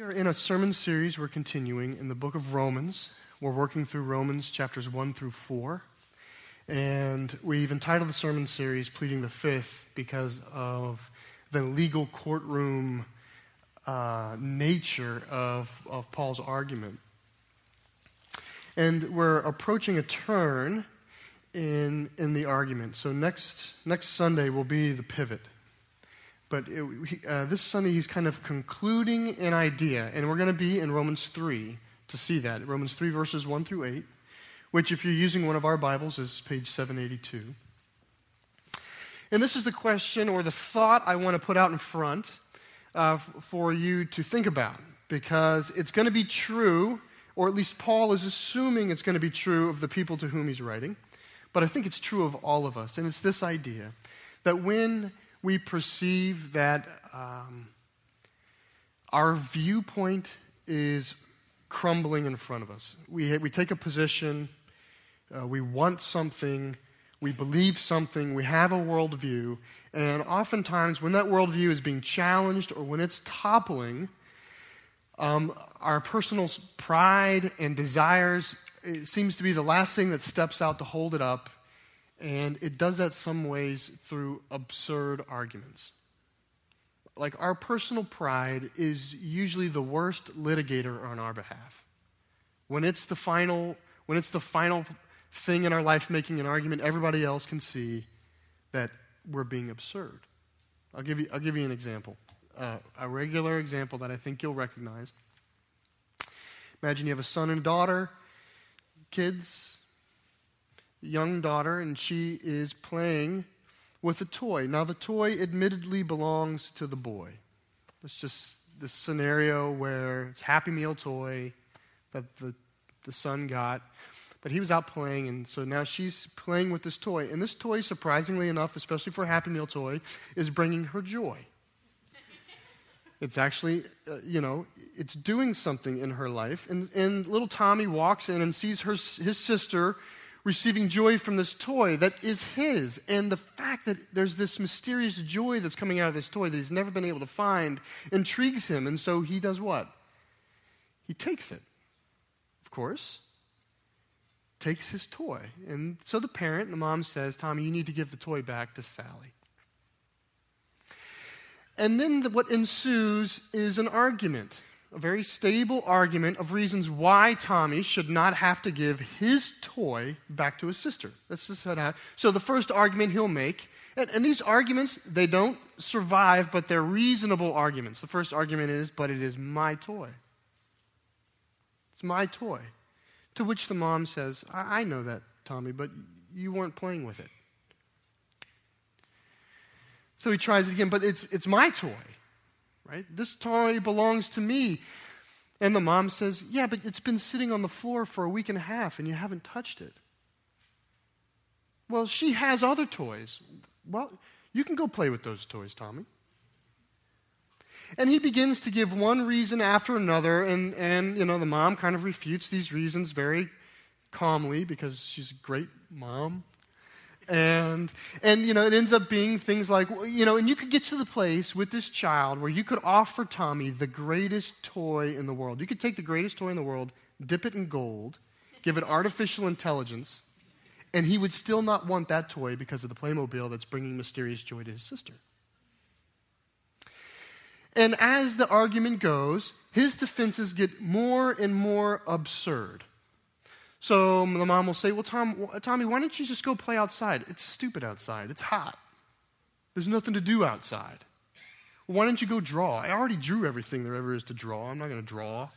We are in a sermon series we're continuing in the book of Romans. We're working through Romans chapters 1 through 4. And we've entitled the sermon series Pleading the Fifth because of the legal courtroom uh, nature of, of Paul's argument. And we're approaching a turn in, in the argument. So next, next Sunday will be the pivot. But it, uh, this Sunday, he's kind of concluding an idea, and we're going to be in Romans 3 to see that. Romans 3, verses 1 through 8, which, if you're using one of our Bibles, is page 782. And this is the question or the thought I want to put out in front uh, for you to think about, because it's going to be true, or at least Paul is assuming it's going to be true of the people to whom he's writing, but I think it's true of all of us. And it's this idea that when we perceive that um, our viewpoint is crumbling in front of us. We, we take a position, uh, we want something, we believe something, we have a worldview, and oftentimes when that worldview is being challenged or when it's toppling, um, our personal pride and desires seems to be the last thing that steps out to hold it up and it does that some ways through absurd arguments. Like our personal pride is usually the worst litigator on our behalf. When it's the final, when it's the final thing in our life making an argument, everybody else can see that we're being absurd. I'll give you, I'll give you an example, uh, a regular example that I think you'll recognize. Imagine you have a son and daughter, kids, young daughter, and she is playing with a toy. Now, the toy admittedly belongs to the boy. It's just this scenario where it's Happy Meal toy that the, the son got. But he was out playing, and so now she's playing with this toy. And this toy, surprisingly enough, especially for a Happy Meal toy, is bringing her joy. It's actually, uh, you know, it's doing something in her life. And, and little Tommy walks in and sees her, his sister receiving joy from this toy that is his. And the fact that there's this mysterious joy that's coming out of this toy that he's never been able to find intrigues him. And so he does what? He takes it, of course. Takes his toy. And so the parent, and the mom says, Tommy, you need to give the toy back to Sally. And then the, what ensues is an argument a very stable argument of reasons why Tommy should not have to give his toy back to his sister. That's just how So the first argument he'll make, and, and these arguments, they don't survive, but they're reasonable arguments. The first argument is, but it is my toy. It's my toy. To which the mom says, I, I know that, Tommy, but you weren't playing with it. So he tries it again, but it's, it's my toy right? This toy belongs to me. And the mom says, Yeah, but it's been sitting on the floor for a week and a half and you haven't touched it. Well, she has other toys. Well, you can go play with those toys, Tommy. And he begins to give one reason after another, and, and you know, the mom kind of refutes these reasons very calmly because she's a great mom and and you know it ends up being things like you know and you could get to the place with this child where you could offer tommy the greatest toy in the world. You could take the greatest toy in the world dip it in gold give it artificial intelligence and he would still not want that toy because of the playmobil that's bringing mysterious joy to his sister. And as the argument goes his defenses get more and more absurd so the mom will say, Well, Tom, Tommy, why don't you just go play outside? It's stupid outside. It's hot. There's nothing to do outside. Why don't you go draw? I already drew everything there ever is to draw. I'm not going to draw.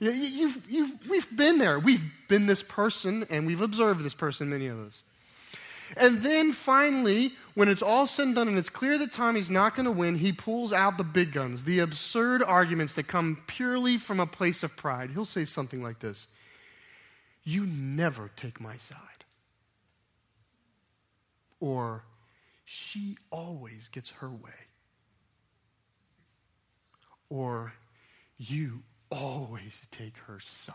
You know, you've, you've, we've been there. We've been this person, and we've observed this person, many of us. And then finally, when it's all said and done and it's clear that Tommy's not going to win, he pulls out the big guns, the absurd arguments that come purely from a place of pride. He'll say something like this you never take my side. Or, She always gets her way. Or, You always take her side.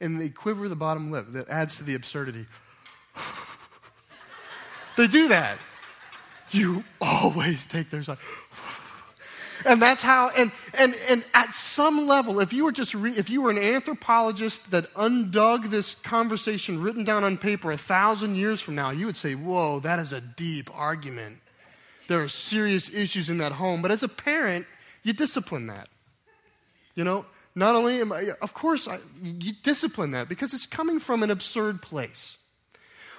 And they quiver the bottom lip. That adds to the absurdity. they do that. You always take their side. and that's how and and and at some level if you were just re, if you were an anthropologist that undug this conversation written down on paper a thousand years from now you would say whoa that is a deep argument. There are serious issues in that home. But as a parent you discipline that. You know not only am I, of course I, you discipline that because it's coming from an absurd place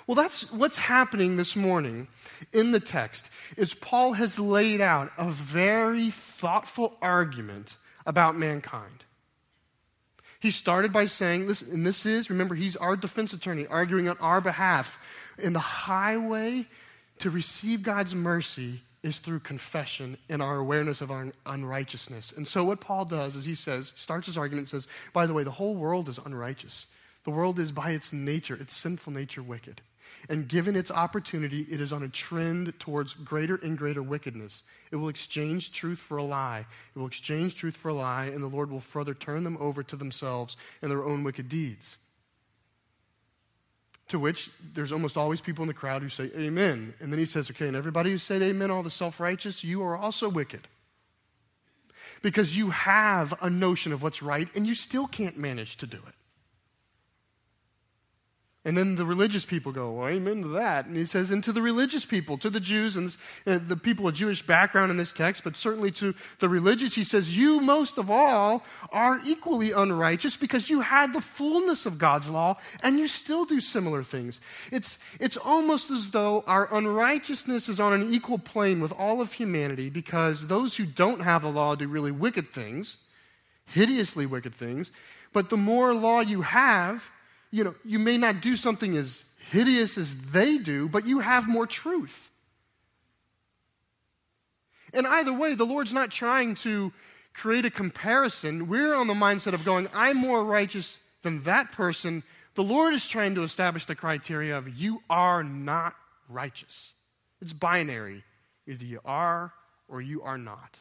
well, that's what's happening this morning in the text is Paul has laid out a very thoughtful argument about mankind. He started by saying this, and this is, remember, he's our defense attorney arguing on our behalf. In the highway to receive God's mercy is through confession and our awareness of our unrighteousness. And so, what Paul does is he says, starts his argument, says, by the way, the whole world is unrighteous. The world is by its nature, its sinful nature, wicked. And given its opportunity, it is on a trend towards greater and greater wickedness. It will exchange truth for a lie. It will exchange truth for a lie, and the Lord will further turn them over to themselves and their own wicked deeds. To which there's almost always people in the crowd who say, Amen. And then he says, Okay, and everybody who said Amen, all the self righteous, you are also wicked. Because you have a notion of what's right, and you still can't manage to do it. And then the religious people go, well, amen to that. And he says, and to the religious people, to the Jews and uh, the people of Jewish background in this text, but certainly to the religious, he says, you most of all are equally unrighteous because you had the fullness of God's law and you still do similar things. It's, it's almost as though our unrighteousness is on an equal plane with all of humanity because those who don't have the law do really wicked things, hideously wicked things. But the more law you have, you know, you may not do something as hideous as they do, but you have more truth. And either way, the Lord's not trying to create a comparison. We're on the mindset of going, I'm more righteous than that person. The Lord is trying to establish the criteria of you are not righteous. It's binary. Either you are or you are not.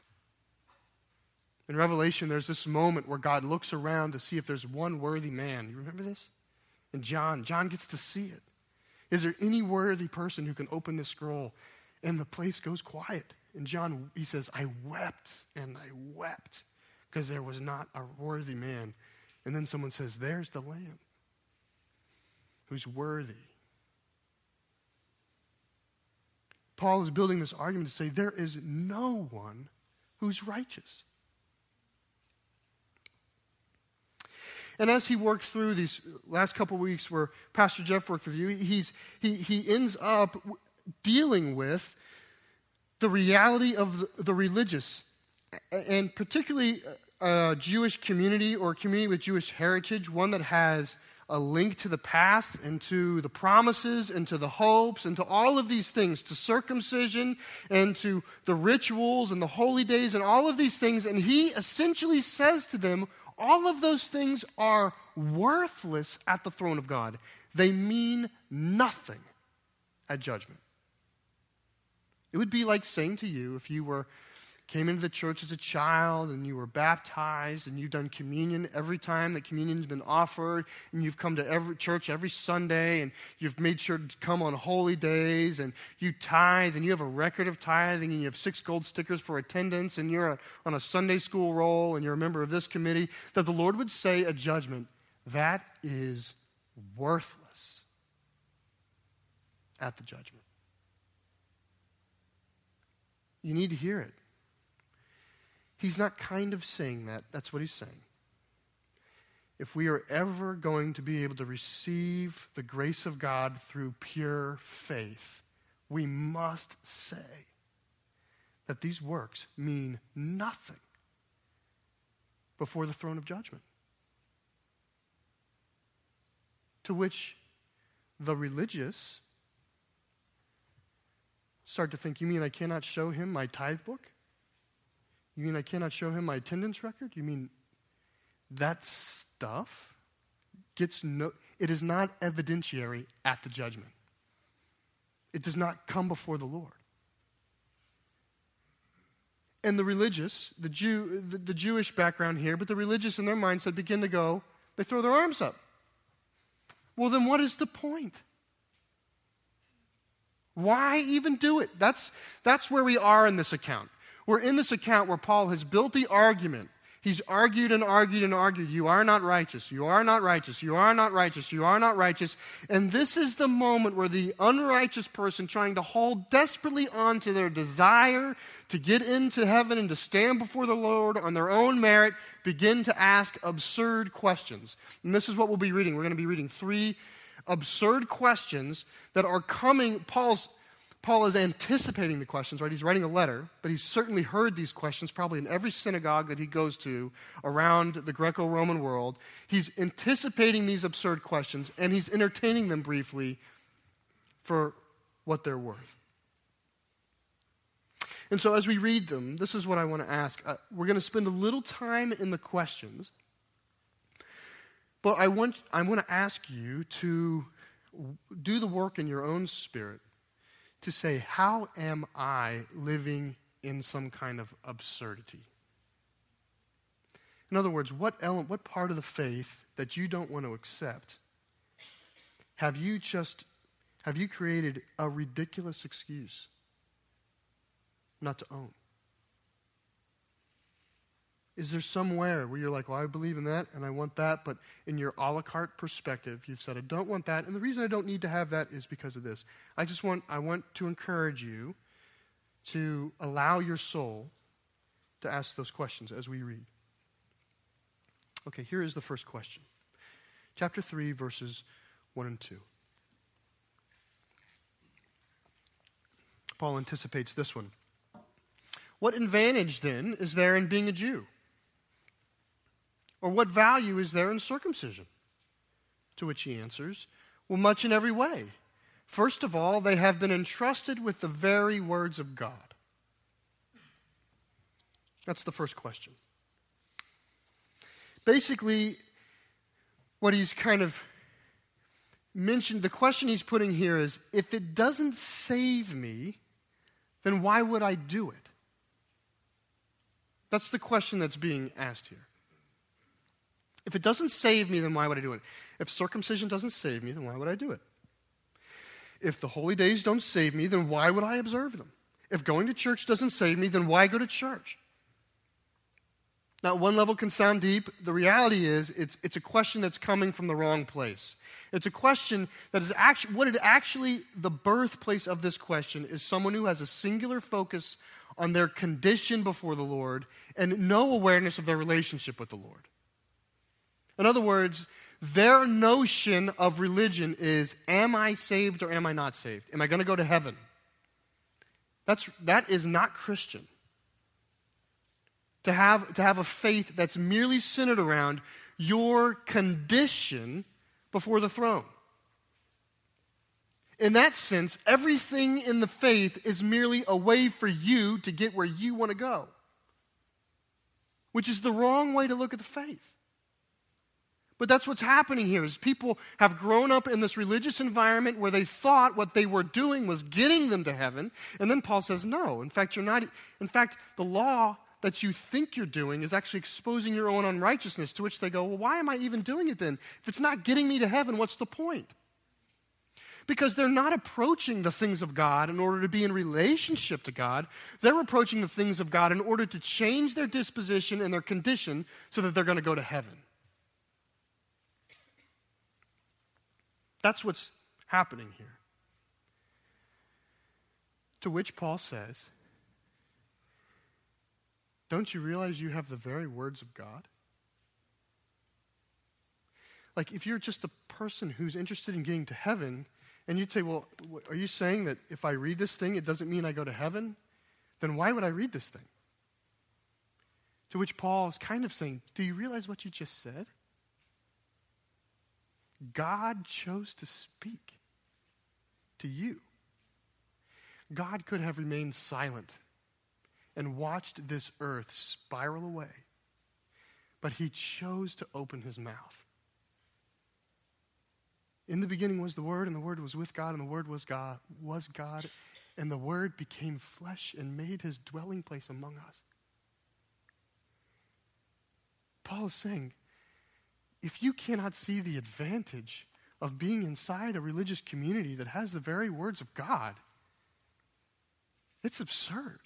In Revelation, there's this moment where God looks around to see if there's one worthy man. You remember this? And John, John gets to see it. Is there any worthy person who can open this scroll? And the place goes quiet. And John, he says, I wept and I wept because there was not a worthy man. And then someone says, There's the Lamb who's worthy. Paul is building this argument to say there is no one who's righteous. And as he worked through these last couple weeks where Pastor Jeff worked with you, he's, he, he ends up dealing with the reality of the, the religious, and particularly uh, a Jewish community or a community with Jewish heritage, one that has a link to the past and to the promises and to the hopes and to all of these things, to circumcision and to the rituals and the holy days and all of these things. And he essentially says to them, all of those things are worthless at the throne of God. They mean nothing at judgment. It would be like saying to you if you were came into the church as a child and you were baptized and you've done communion every time that communion's been offered and you've come to every church every Sunday and you've made sure to come on holy days and you tithe and you have a record of tithing and you have six gold stickers for attendance and you're on a Sunday school roll and you're a member of this committee, that the Lord would say a judgment that is worthless at the judgment. You need to hear it. He's not kind of saying that, that's what he's saying. If we are ever going to be able to receive the grace of God through pure faith, we must say that these works mean nothing before the throne of judgment. To which the religious start to think, You mean I cannot show him my tithe book? You mean I cannot show him my attendance record? You mean that stuff gets no, it is not evidentiary at the judgment. It does not come before the Lord. And the religious, the, Jew, the, the Jewish background here, but the religious in their mindset begin to go, they throw their arms up. Well, then what is the point? Why even do it? That's, that's where we are in this account. We're in this account where Paul has built the argument He's argued and argued and argued. You are not righteous. You are not righteous. You are not righteous. You are not righteous. And this is the moment where the unrighteous person trying to hold desperately on to their desire to get into heaven and to stand before the Lord on their own merit begin to ask absurd questions. And this is what we'll be reading. We're going to be reading three absurd questions that are coming. Paul's Paul is anticipating the questions, right? He's writing a letter, but he's certainly heard these questions probably in every synagogue that he goes to around the Greco Roman world. He's anticipating these absurd questions and he's entertaining them briefly for what they're worth. And so, as we read them, this is what I want to ask. Uh, we're going to spend a little time in the questions, but I want, I want to ask you to do the work in your own spirit to say, How am I living in some kind of absurdity? In other words, what, element, what part of the faith that you don't want to accept have you just have you created a ridiculous excuse not to own? Is there somewhere where you're like, well, I believe in that and I want that, but in your a la carte perspective, you've said, I don't want that. And the reason I don't need to have that is because of this. I just want, I want to encourage you to allow your soul to ask those questions as we read. Okay, here is the first question. Chapter 3, verses 1 and 2. Paul anticipates this one. What advantage then is there in being a Jew? Or what value is there in circumcision? To which he answers, Well, much in every way. First of all, they have been entrusted with the very words of God. That's the first question. Basically, what he's kind of mentioned, the question he's putting here is if it doesn't save me, then why would I do it? That's the question that's being asked here. If it doesn't save me, then why would I do it? If circumcision doesn't save me, then why would I do it? If the holy days don't save me, then why would I observe them? If going to church doesn't save me, then why go to church? Now, one level can sound deep. The reality is, it's, it's a question that's coming from the wrong place. It's a question that is actually, what it actually, the birthplace of this question is someone who has a singular focus on their condition before the Lord and no awareness of their relationship with the Lord. In other words, their notion of religion is am I saved or am I not saved? Am I going to go to heaven? That's, that is not Christian. To have, to have a faith that's merely centered around your condition before the throne. In that sense, everything in the faith is merely a way for you to get where you want to go, which is the wrong way to look at the faith. But that's what's happening here is people have grown up in this religious environment where they thought what they were doing was getting them to heaven. And then Paul says, no. In fact, you're not. In fact, the law that you think you're doing is actually exposing your own unrighteousness, to which they go, well, why am I even doing it then? If it's not getting me to heaven, what's the point? Because they're not approaching the things of God in order to be in relationship to God. They're approaching the things of God in order to change their disposition and their condition so that they're going to go to heaven. That's what's happening here. To which Paul says, Don't you realize you have the very words of God? Like, if you're just a person who's interested in getting to heaven, and you'd say, Well, are you saying that if I read this thing, it doesn't mean I go to heaven? Then why would I read this thing? To which Paul is kind of saying, Do you realize what you just said? God chose to speak to you. God could have remained silent and watched this earth spiral away, but he chose to open his mouth. In the beginning was the Word, and the Word was with God, and the Word was God, was God, and the Word became flesh and made his dwelling place among us. Paul is saying, if you cannot see the advantage of being inside a religious community that has the very words of God, it's absurd.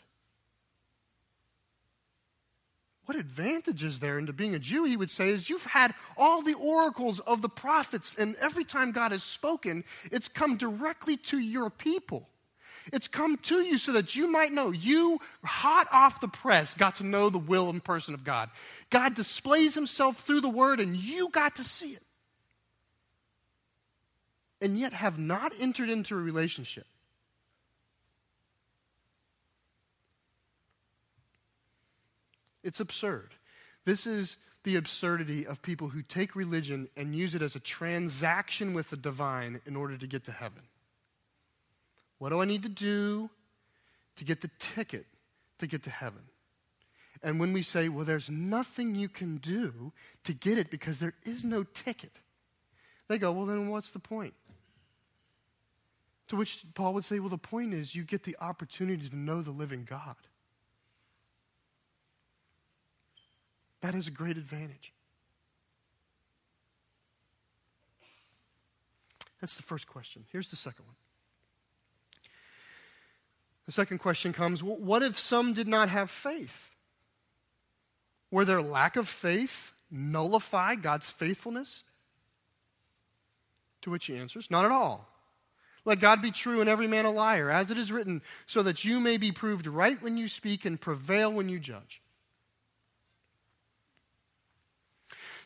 what advantage is there into being a Jew? He would say, is you've had all the oracles of the prophets, and every time God has spoken, it's come directly to your people. It's come to you so that you might know. You, hot off the press, got to know the will and person of God. God displays himself through the word, and you got to see it. And yet have not entered into a relationship. It's absurd. This is the absurdity of people who take religion and use it as a transaction with the divine in order to get to heaven. What do I need to do to get the ticket to get to heaven? And when we say, well, there's nothing you can do to get it because there is no ticket, they go, well, then what's the point? To which Paul would say, well, the point is you get the opportunity to know the living God. That is a great advantage. That's the first question. Here's the second one. The second question comes what if some did not have faith? Were their lack of faith nullify God's faithfulness? To which he answers, Not at all. Let God be true and every man a liar, as it is written, so that you may be proved right when you speak and prevail when you judge.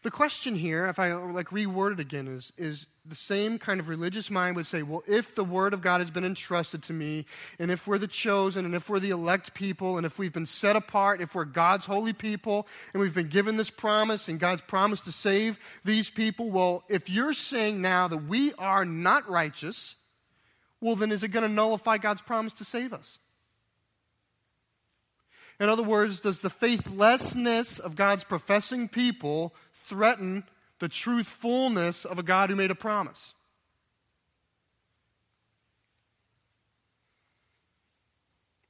The question here, if I like reword it again, is, is the same kind of religious mind would say, well, if the word of God has been entrusted to me, and if we're the chosen, and if we're the elect people, and if we've been set apart, if we're God's holy people, and we've been given this promise, and God's promised to save these people, well, if you're saying now that we are not righteous, well, then is it going to nullify God's promise to save us? In other words, does the faithlessness of God's professing people threaten the truthfulness of a God who made a promise.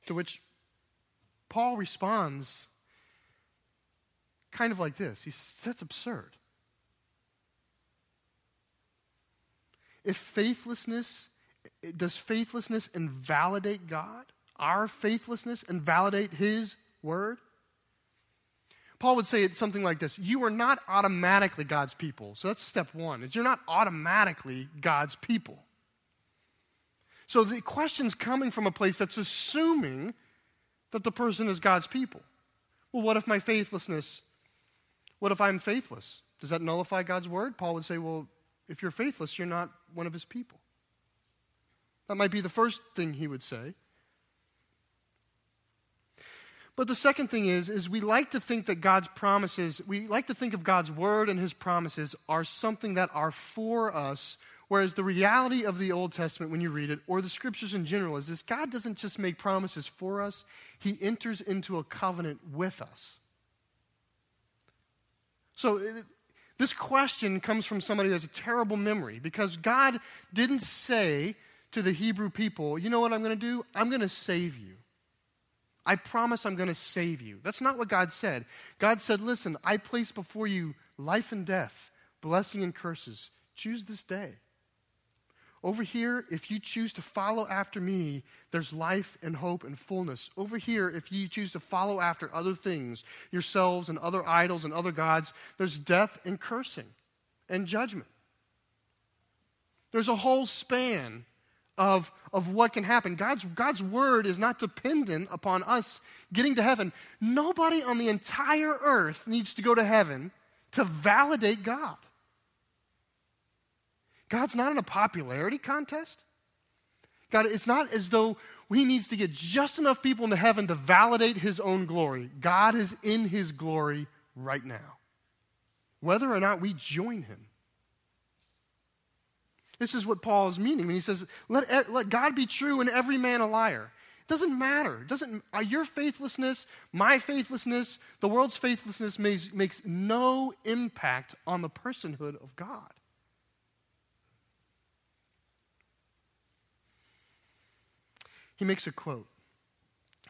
To which Paul responds kind of like this He says, That's absurd. If faithlessness, does faithlessness invalidate God? Our faithlessness invalidate His word? Paul would say it something like this You are not automatically God's people. So that's step one, you're not automatically God's people. So the question's coming from a place that's assuming that the person is God's people. Well, what if my faithlessness, what if I'm faithless? Does that nullify God's word? Paul would say, well, if you're faithless, you're not one of his people. That might be the first thing he would say. But the second thing is, is we like to think that God's promises, we like to think of God's word and his promises are something that are for us, whereas the reality of the Old Testament when you read it, or the scriptures in general, is this God doesn't just make promises for us, he enters into a covenant with us. So it, this question comes from somebody who has a terrible memory because God didn't say to the Hebrew people, you know what I'm going to do? I'm going to save you. I promise I'm going to save you. That's not what God said. God said, Listen, I place before you life and death, blessing and curses. Choose this day. Over here, if you choose to follow after me, there's life and hope and fullness. Over here, if you choose to follow after other things, yourselves and other idols and other gods, there's death and cursing and judgment. There's a whole span of, of what can happen. God's, God's word is not dependent upon us getting to heaven. Nobody on the entire earth needs to go to heaven to validate God. God's not in a popularity contest. God, it's not as though he needs to get just enough people into heaven to validate his own glory. God is in his glory right now, whether or not we join him. This is what Paul is meaning when he says, let, let God be true and every man a liar. It doesn't matter. It doesn't, uh, your faithlessness, my faithlessness, the world's faithlessness makes, makes no impact on the personhood of God. He makes a quote.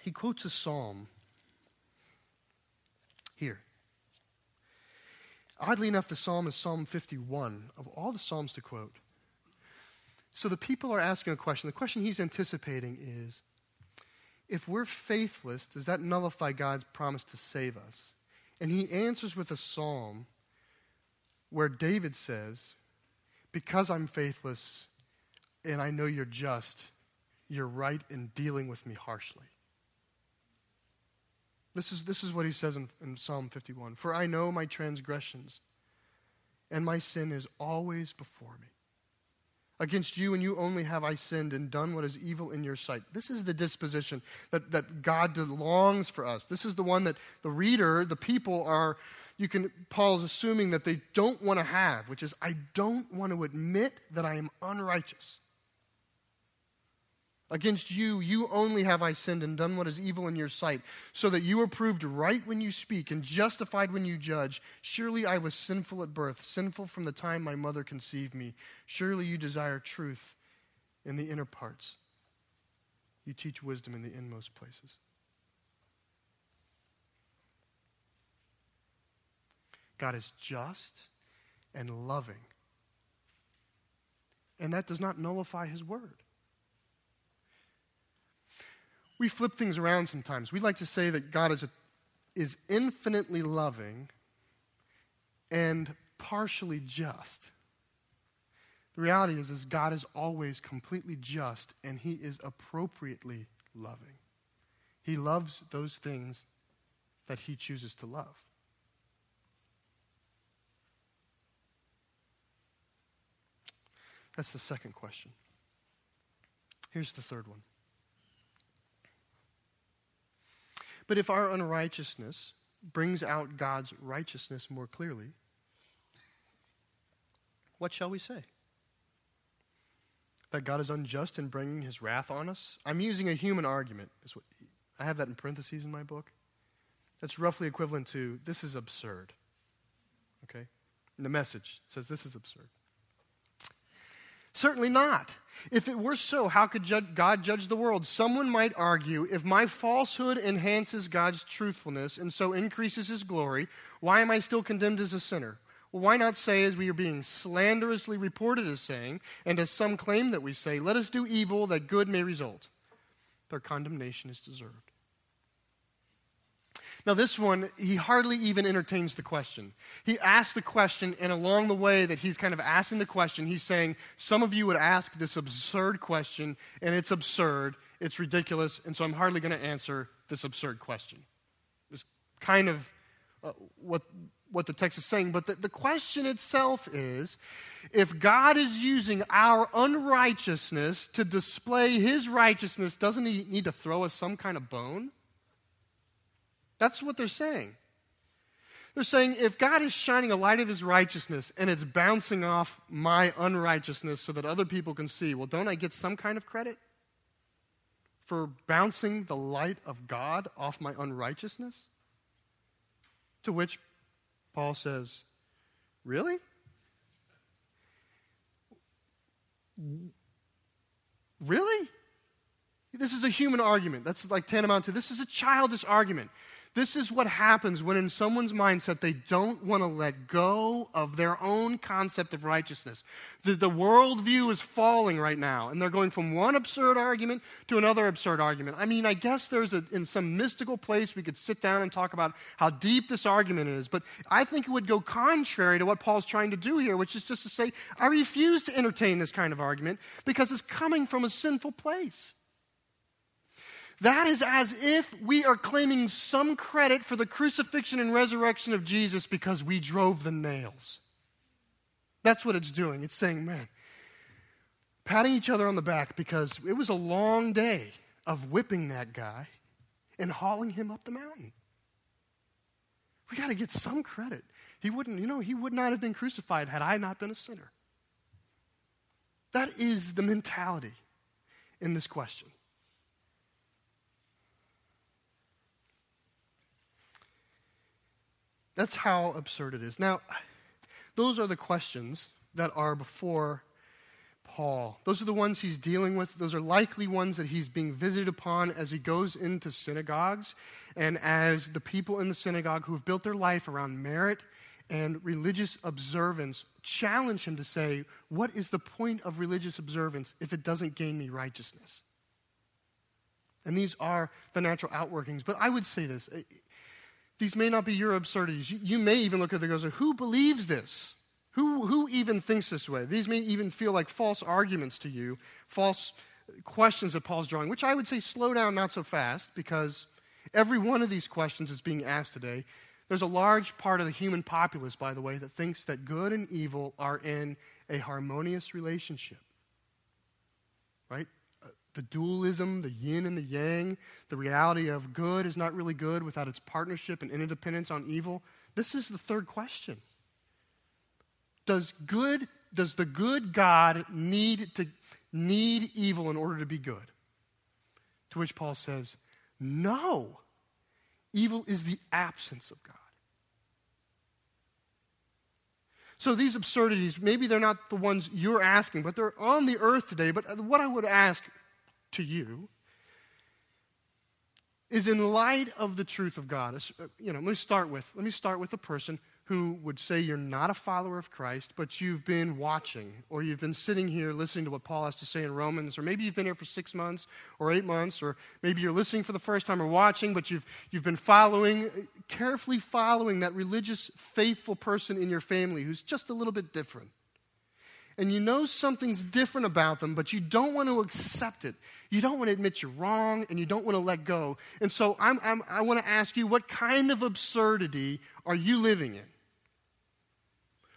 He quotes a psalm here. Oddly enough, the psalm is Psalm 51 of all the psalms to quote. So the people are asking a question. The question he's anticipating is if we're faithless, does that nullify God's promise to save us? And he answers with a psalm where David says, Because I'm faithless and I know you're just, you're right in dealing with me harshly. This is, this is what he says in, in Psalm 51 For I know my transgressions, and my sin is always before me. Against you and you only have I sinned and done what is evil in your sight. This is the disposition that, that God longs for us. This is the one that the reader, the people are, you can, Paul's assuming that they don't want to have, which is, I don't want to admit that I am unrighteous. Against you, you only have I sinned and done what is evil in your sight, so that you are proved right when you speak and justified when you judge. Surely I was sinful at birth, sinful from the time my mother conceived me. Surely you desire truth in the inner parts. You teach wisdom in the inmost places. God is just and loving. And that does not nullify his word we flip things around sometimes. We like to say that God is, a, is infinitely loving and partially just. The reality is, is God is always completely just and he is appropriately loving. He loves those things that he chooses to love. That's the second question. Here's the third one. But if our unrighteousness brings out God's righteousness more clearly, what shall we say? That God is unjust in bringing his wrath on us? I'm using a human argument. Is what, I have that in parentheses in my book. That's roughly equivalent to this is absurd. Okay? And the message says this is absurd. Certainly not. If it were so, how could God judge the world? Someone might argue if my falsehood enhances God's truthfulness and so increases his glory, why am I still condemned as a sinner? Well, why not say, as we are being slanderously reported as saying, and as some claim that we say, let us do evil that good may result? Their condemnation is deserved. Now, this one, he hardly even entertains the question. He asks the question, and along the way that he's kind of asking the question, he's saying, Some of you would ask this absurd question, and it's absurd, it's ridiculous, and so I'm hardly going to answer this absurd question. It's kind of uh, what, what the text is saying. But the, the question itself is if God is using our unrighteousness to display his righteousness, doesn't he need to throw us some kind of bone? That's what they're saying. They're saying if God is shining a light of his righteousness and it's bouncing off my unrighteousness so that other people can see, well, don't I get some kind of credit for bouncing the light of God off my unrighteousness? To which Paul says, Really? Really? This is a human argument. That's like tantamount to this is a childish argument. This is what happens when, in someone's mindset, they don't want to let go of their own concept of righteousness. The, the worldview is falling right now, and they're going from one absurd argument to another absurd argument. I mean, I guess there's a, in some mystical place we could sit down and talk about how deep this argument is, but I think it would go contrary to what Paul's trying to do here, which is just to say, I refuse to entertain this kind of argument because it's coming from a sinful place. That is as if we are claiming some credit for the crucifixion and resurrection of Jesus because we drove the nails. That's what it's doing. It's saying, man, patting each other on the back because it was a long day of whipping that guy and hauling him up the mountain. We got to get some credit. He wouldn't, you know, he would not have been crucified had I not been a sinner. That is the mentality in this question. That's how absurd it is. Now, those are the questions that are before Paul. Those are the ones he's dealing with. Those are likely ones that he's being visited upon as he goes into synagogues and as the people in the synagogue who have built their life around merit and religious observance challenge him to say, What is the point of religious observance if it doesn't gain me righteousness? And these are the natural outworkings. But I would say this these may not be your absurdities. You, you may even look at the and go, who believes this? Who, who even thinks this way? These may even feel like false arguments to you, false questions that Paul's drawing, which I would say slow down not so fast because every one of these questions is being asked today. There's a large part of the human populace, by the way, that thinks that good and evil are in a harmonious relationship. The dualism, the yin and the yang, the reality of good is not really good without its partnership and interdependence on evil. This is the third question. Does good does the good God need to need evil in order to be good? To which Paul says, No. Evil is the absence of God. So these absurdities, maybe they're not the ones you're asking, but they're on the earth today. But what I would ask to you is in light of the truth of God, uh, you know, let me start with, let me start with a person who would say you're not a follower of Christ, but you've been watching, or you've been sitting here listening to what Paul has to say in Romans, or maybe you've been here for six months or eight months, or maybe you're listening for the first time or watching, but you've, you've been following, uh, carefully following that religious, faithful person in your family who's just a little bit different. And you know something's different about them, but you don't want to accept it. You don't want to admit you're wrong, and you don't want to let go. And so I'm, I'm, I want to ask you what kind of absurdity are you living in?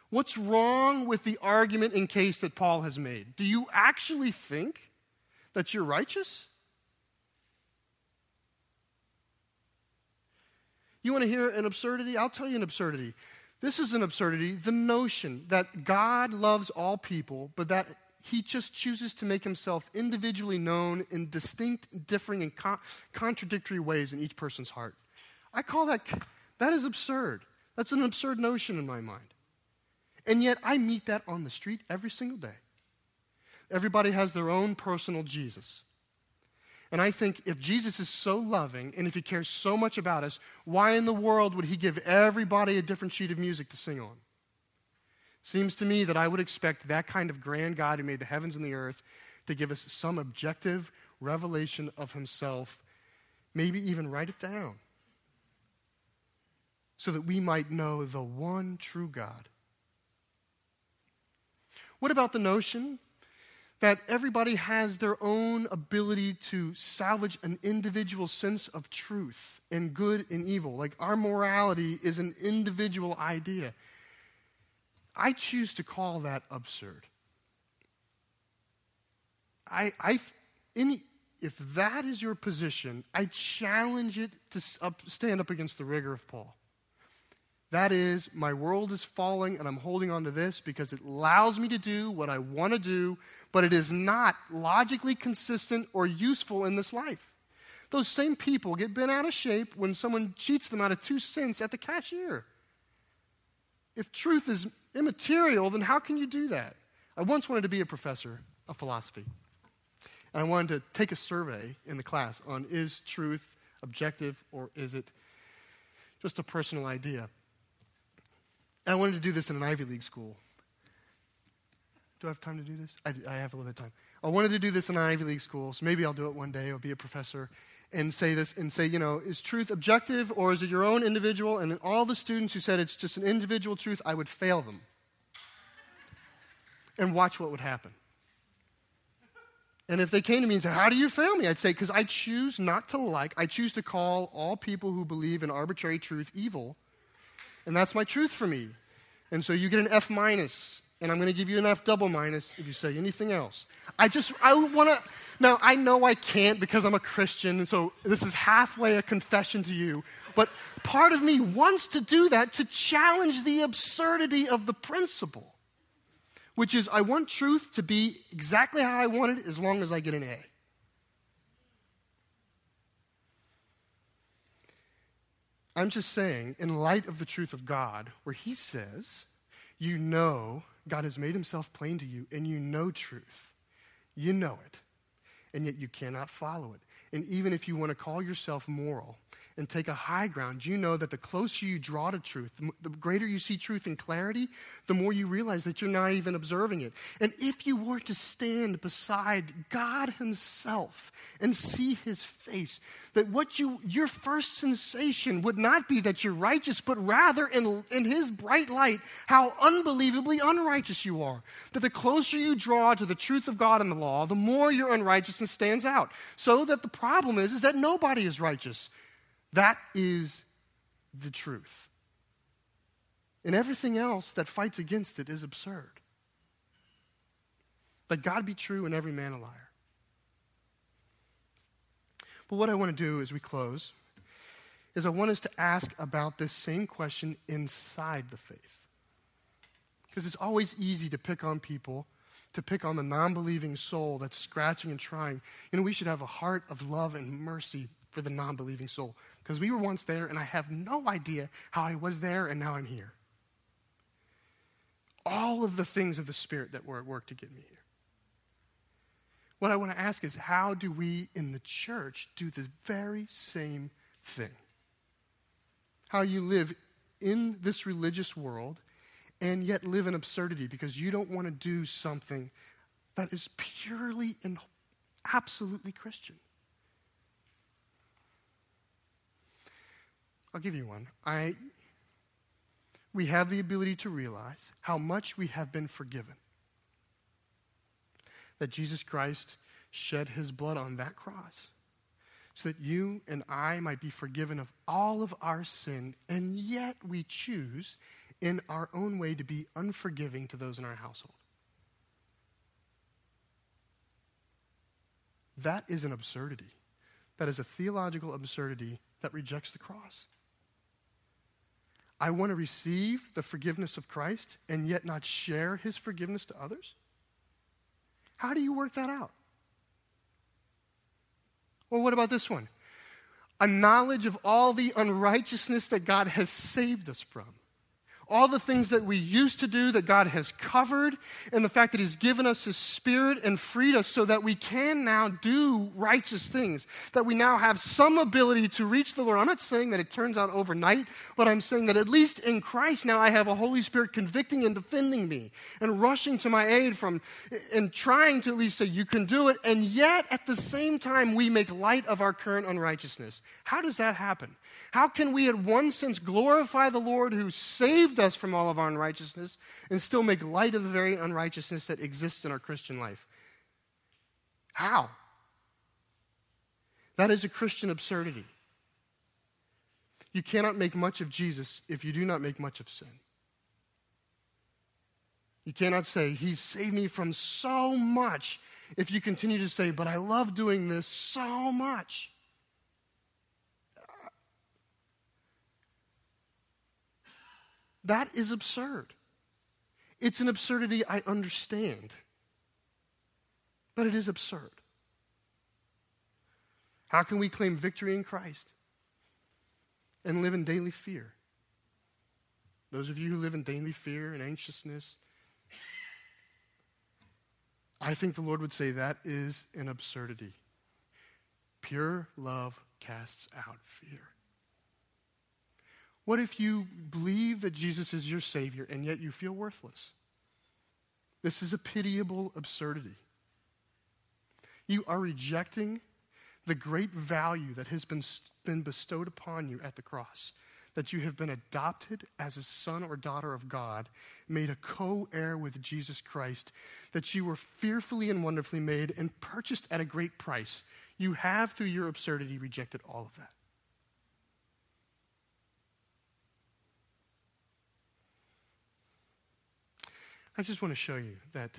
What's wrong with the argument in case that Paul has made? Do you actually think that you're righteous? You want to hear an absurdity? I'll tell you an absurdity. This is an absurdity the notion that God loves all people, but that he just chooses to make himself individually known in distinct, differing, and con- contradictory ways in each person's heart. I call that, that is absurd. That's an absurd notion in my mind. And yet, I meet that on the street every single day. Everybody has their own personal Jesus. And I think if Jesus is so loving and if he cares so much about us, why in the world would he give everybody a different sheet of music to sing on? Seems to me that I would expect that kind of grand God who made the heavens and the earth to give us some objective revelation of himself, maybe even write it down, so that we might know the one true God what about the notion that everybody has their own ability to salvage an individual sense of truth and good and evil? Like our morality is an individual idea. I choose to call that absurd. I, I, any, if that is your position, I challenge it to up, stand up against the rigor of Paul. That is, my world is falling and I'm holding on to this because it allows me to do what I want to do, but it is not logically consistent or useful in this life. Those same people get bent out of shape when someone cheats them out of two cents at the cashier. If truth is immaterial, then how can you do that? I once wanted to be a professor of philosophy. And I wanted to take a survey in the class on is truth objective or is it just a personal idea? And I wanted to do this in an Ivy League school. Do I have time to do this? I, I have a little bit of time. I wanted to do this in an Ivy League school, so maybe I'll do it one day. I'll be a professor and say this and say, you know, is truth objective or is it your own individual? And all the students who said it's just an individual truth, I would fail them. And watch what would happen. And if they came to me and said, How do you fail me? I'd say, Because I choose not to like, I choose to call all people who believe in arbitrary truth evil and that's my truth for me. And so you get an F minus, and I'm going to give you an F double minus if you say anything else. I just, I want to, now I know I can't because I'm a Christian, and so this is halfway a confession to you, but part of me wants to do that to challenge the absurdity of the principle, which is I want truth to be exactly how I want it as long as I get an A. I'm just saying, in light of the truth of God, where He says, you know God has made Himself plain to you, and you know truth. You know it, and yet you cannot follow it. And even if you want to call yourself moral, and take a high ground, you know that the closer you draw to truth, the greater you see truth in clarity, the more you realize that you're not even observing it. And if you were to stand beside God Himself and see His face, that what you, your first sensation would not be that you're righteous, but rather in, in His bright light, how unbelievably unrighteous you are. That the closer you draw to the truth of God and the law, the more your unrighteousness stands out. So that the problem is, is that nobody is righteous. That is the truth. And everything else that fights against it is absurd. Let God be true and every man a liar. But what I want to do as we close is I want us to ask about this same question inside the faith. Because it's always easy to pick on people, to pick on the non believing soul that's scratching and trying. You know, we should have a heart of love and mercy for the non believing soul. Because we were once there, and I have no idea how I was there, and now I'm here. All of the things of the Spirit that were at work to get me here. What I want to ask is how do we in the church do the very same thing? How you live in this religious world and yet live in absurdity because you don't want to do something that is purely and absolutely Christian. I'll give you one. I, we have the ability to realize how much we have been forgiven. That Jesus Christ shed his blood on that cross so that you and I might be forgiven of all of our sin, and yet we choose in our own way to be unforgiving to those in our household. That is an absurdity. That is a theological absurdity that rejects the cross. I want to receive the forgiveness of Christ and yet not share his forgiveness to others? How do you work that out? Well, what about this one? A knowledge of all the unrighteousness that God has saved us from all the things that we used to do that God has covered, and the fact that He's given us His Spirit and freed us so that we can now do righteous things, that we now have some ability to reach the Lord. I'm not saying that it turns out overnight, but I'm saying that at least in Christ now I have a Holy Spirit convicting and defending me and rushing to my aid from and trying to at least say, You can do it, and yet at the same time we make light of our current unrighteousness. How does that happen? How can we, at one sense, glorify the Lord who saved us from all of our unrighteousness and still make light of the very unrighteousness that exists in our Christian life? How? That is a Christian absurdity. You cannot make much of Jesus if you do not make much of sin. You cannot say, He saved me from so much if you continue to say, But I love doing this so much. That is absurd. It's an absurdity I understand, but it is absurd. How can we claim victory in Christ and live in daily fear? Those of you who live in daily fear and anxiousness, I think the Lord would say that is an absurdity. Pure love casts out fear. What if you believe that Jesus is your Savior and yet you feel worthless? This is a pitiable absurdity. You are rejecting the great value that has been, been bestowed upon you at the cross. That you have been adopted as a son or daughter of God, made a co heir with Jesus Christ, that you were fearfully and wonderfully made and purchased at a great price. You have, through your absurdity, rejected all of that. I just want to show you that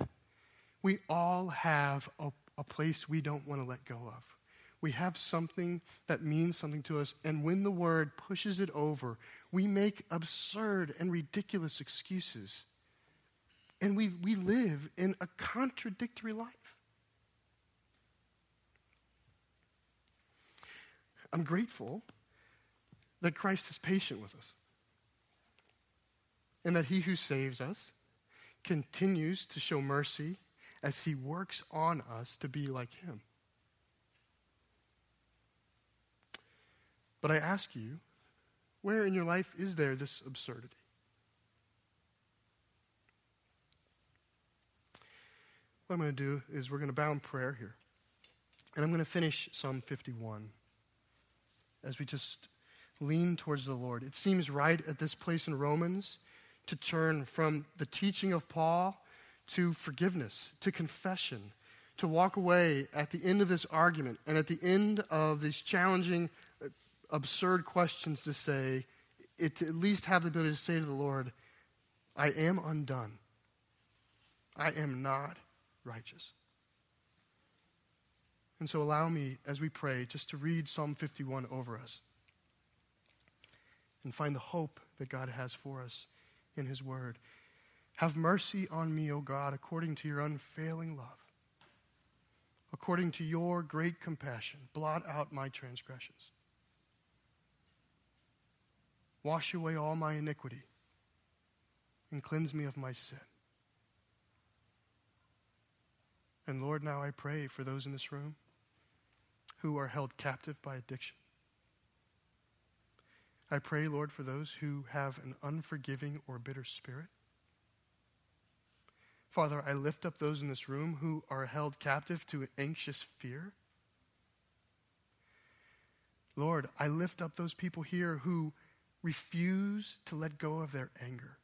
we all have a, a place we don't want to let go of. We have something that means something to us, and when the word pushes it over, we make absurd and ridiculous excuses. And we, we live in a contradictory life. I'm grateful that Christ is patient with us and that he who saves us continues to show mercy as he works on us to be like him. But I ask you, where in your life is there this absurdity? What I'm going to do is we're going to bow in prayer here. And I'm going to finish Psalm 51 as we just lean towards the Lord. It seems right at this place in Romans to turn from the teaching of Paul to forgiveness, to confession, to walk away at the end of this argument and at the end of these challenging, uh, absurd questions to say, it, to at least have the ability to say to the Lord, I am undone. I am not righteous. And so allow me, as we pray, just to read Psalm 51 over us and find the hope that God has for us in His Word. Have mercy on me, O God, according to your unfailing love. According to your great compassion, blot out my transgressions. Wash away all my iniquity and cleanse me of my sin. And Lord, now I pray for those in this room who are held captive by addiction. I pray, Lord, for those who have an unforgiving or bitter spirit. Father, I lift up those in this room who are held captive to anxious fear. Lord, I lift up those people here who refuse to let go of their anger.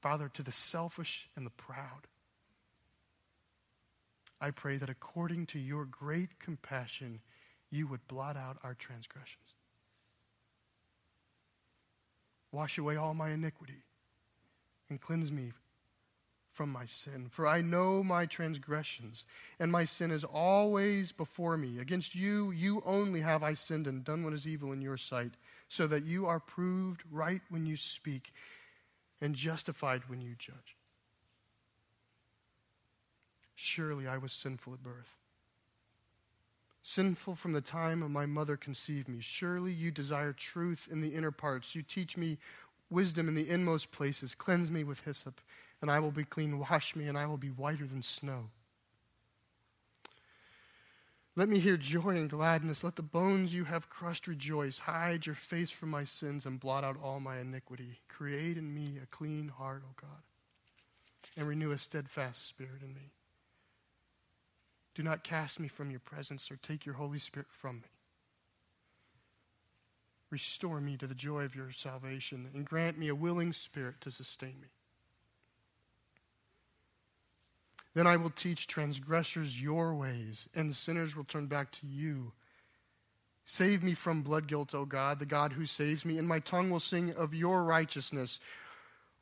Father, to the selfish and the proud, I pray that according to your great compassion, you would blot out our transgressions. Wash away all my iniquity and cleanse me from my sin. For I know my transgressions, and my sin is always before me. Against you, you only have I sinned and done what is evil in your sight, so that you are proved right when you speak and justified when you judge. Surely I was sinful at birth. Sinful from the time my mother conceived me. Surely you desire truth in the inner parts. You teach me wisdom in the inmost places. Cleanse me with hyssop, and I will be clean. Wash me, and I will be whiter than snow. Let me hear joy and gladness. Let the bones you have crushed rejoice. Hide your face from my sins and blot out all my iniquity. Create in me a clean heart, O God, and renew a steadfast spirit in me. Do not cast me from your presence or take your Holy Spirit from me. Restore me to the joy of your salvation and grant me a willing spirit to sustain me. Then I will teach transgressors your ways, and sinners will turn back to you. Save me from blood guilt, O God, the God who saves me, and my tongue will sing of your righteousness.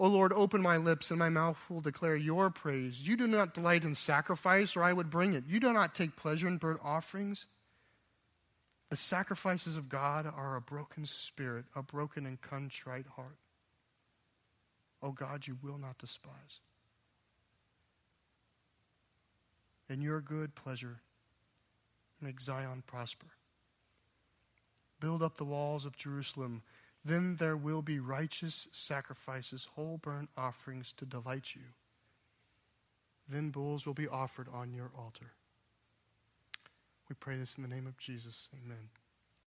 O Lord, open my lips, and my mouth will declare your praise. You do not delight in sacrifice, or I would bring it. You do not take pleasure in burnt offerings. The sacrifices of God are a broken spirit, a broken and contrite heart. O God, you will not despise. In your good pleasure, make Zion prosper. Build up the walls of Jerusalem then there will be righteous sacrifices, whole burnt offerings to delight you. Then bulls will be offered on your altar. We pray this in the name of Jesus. Amen.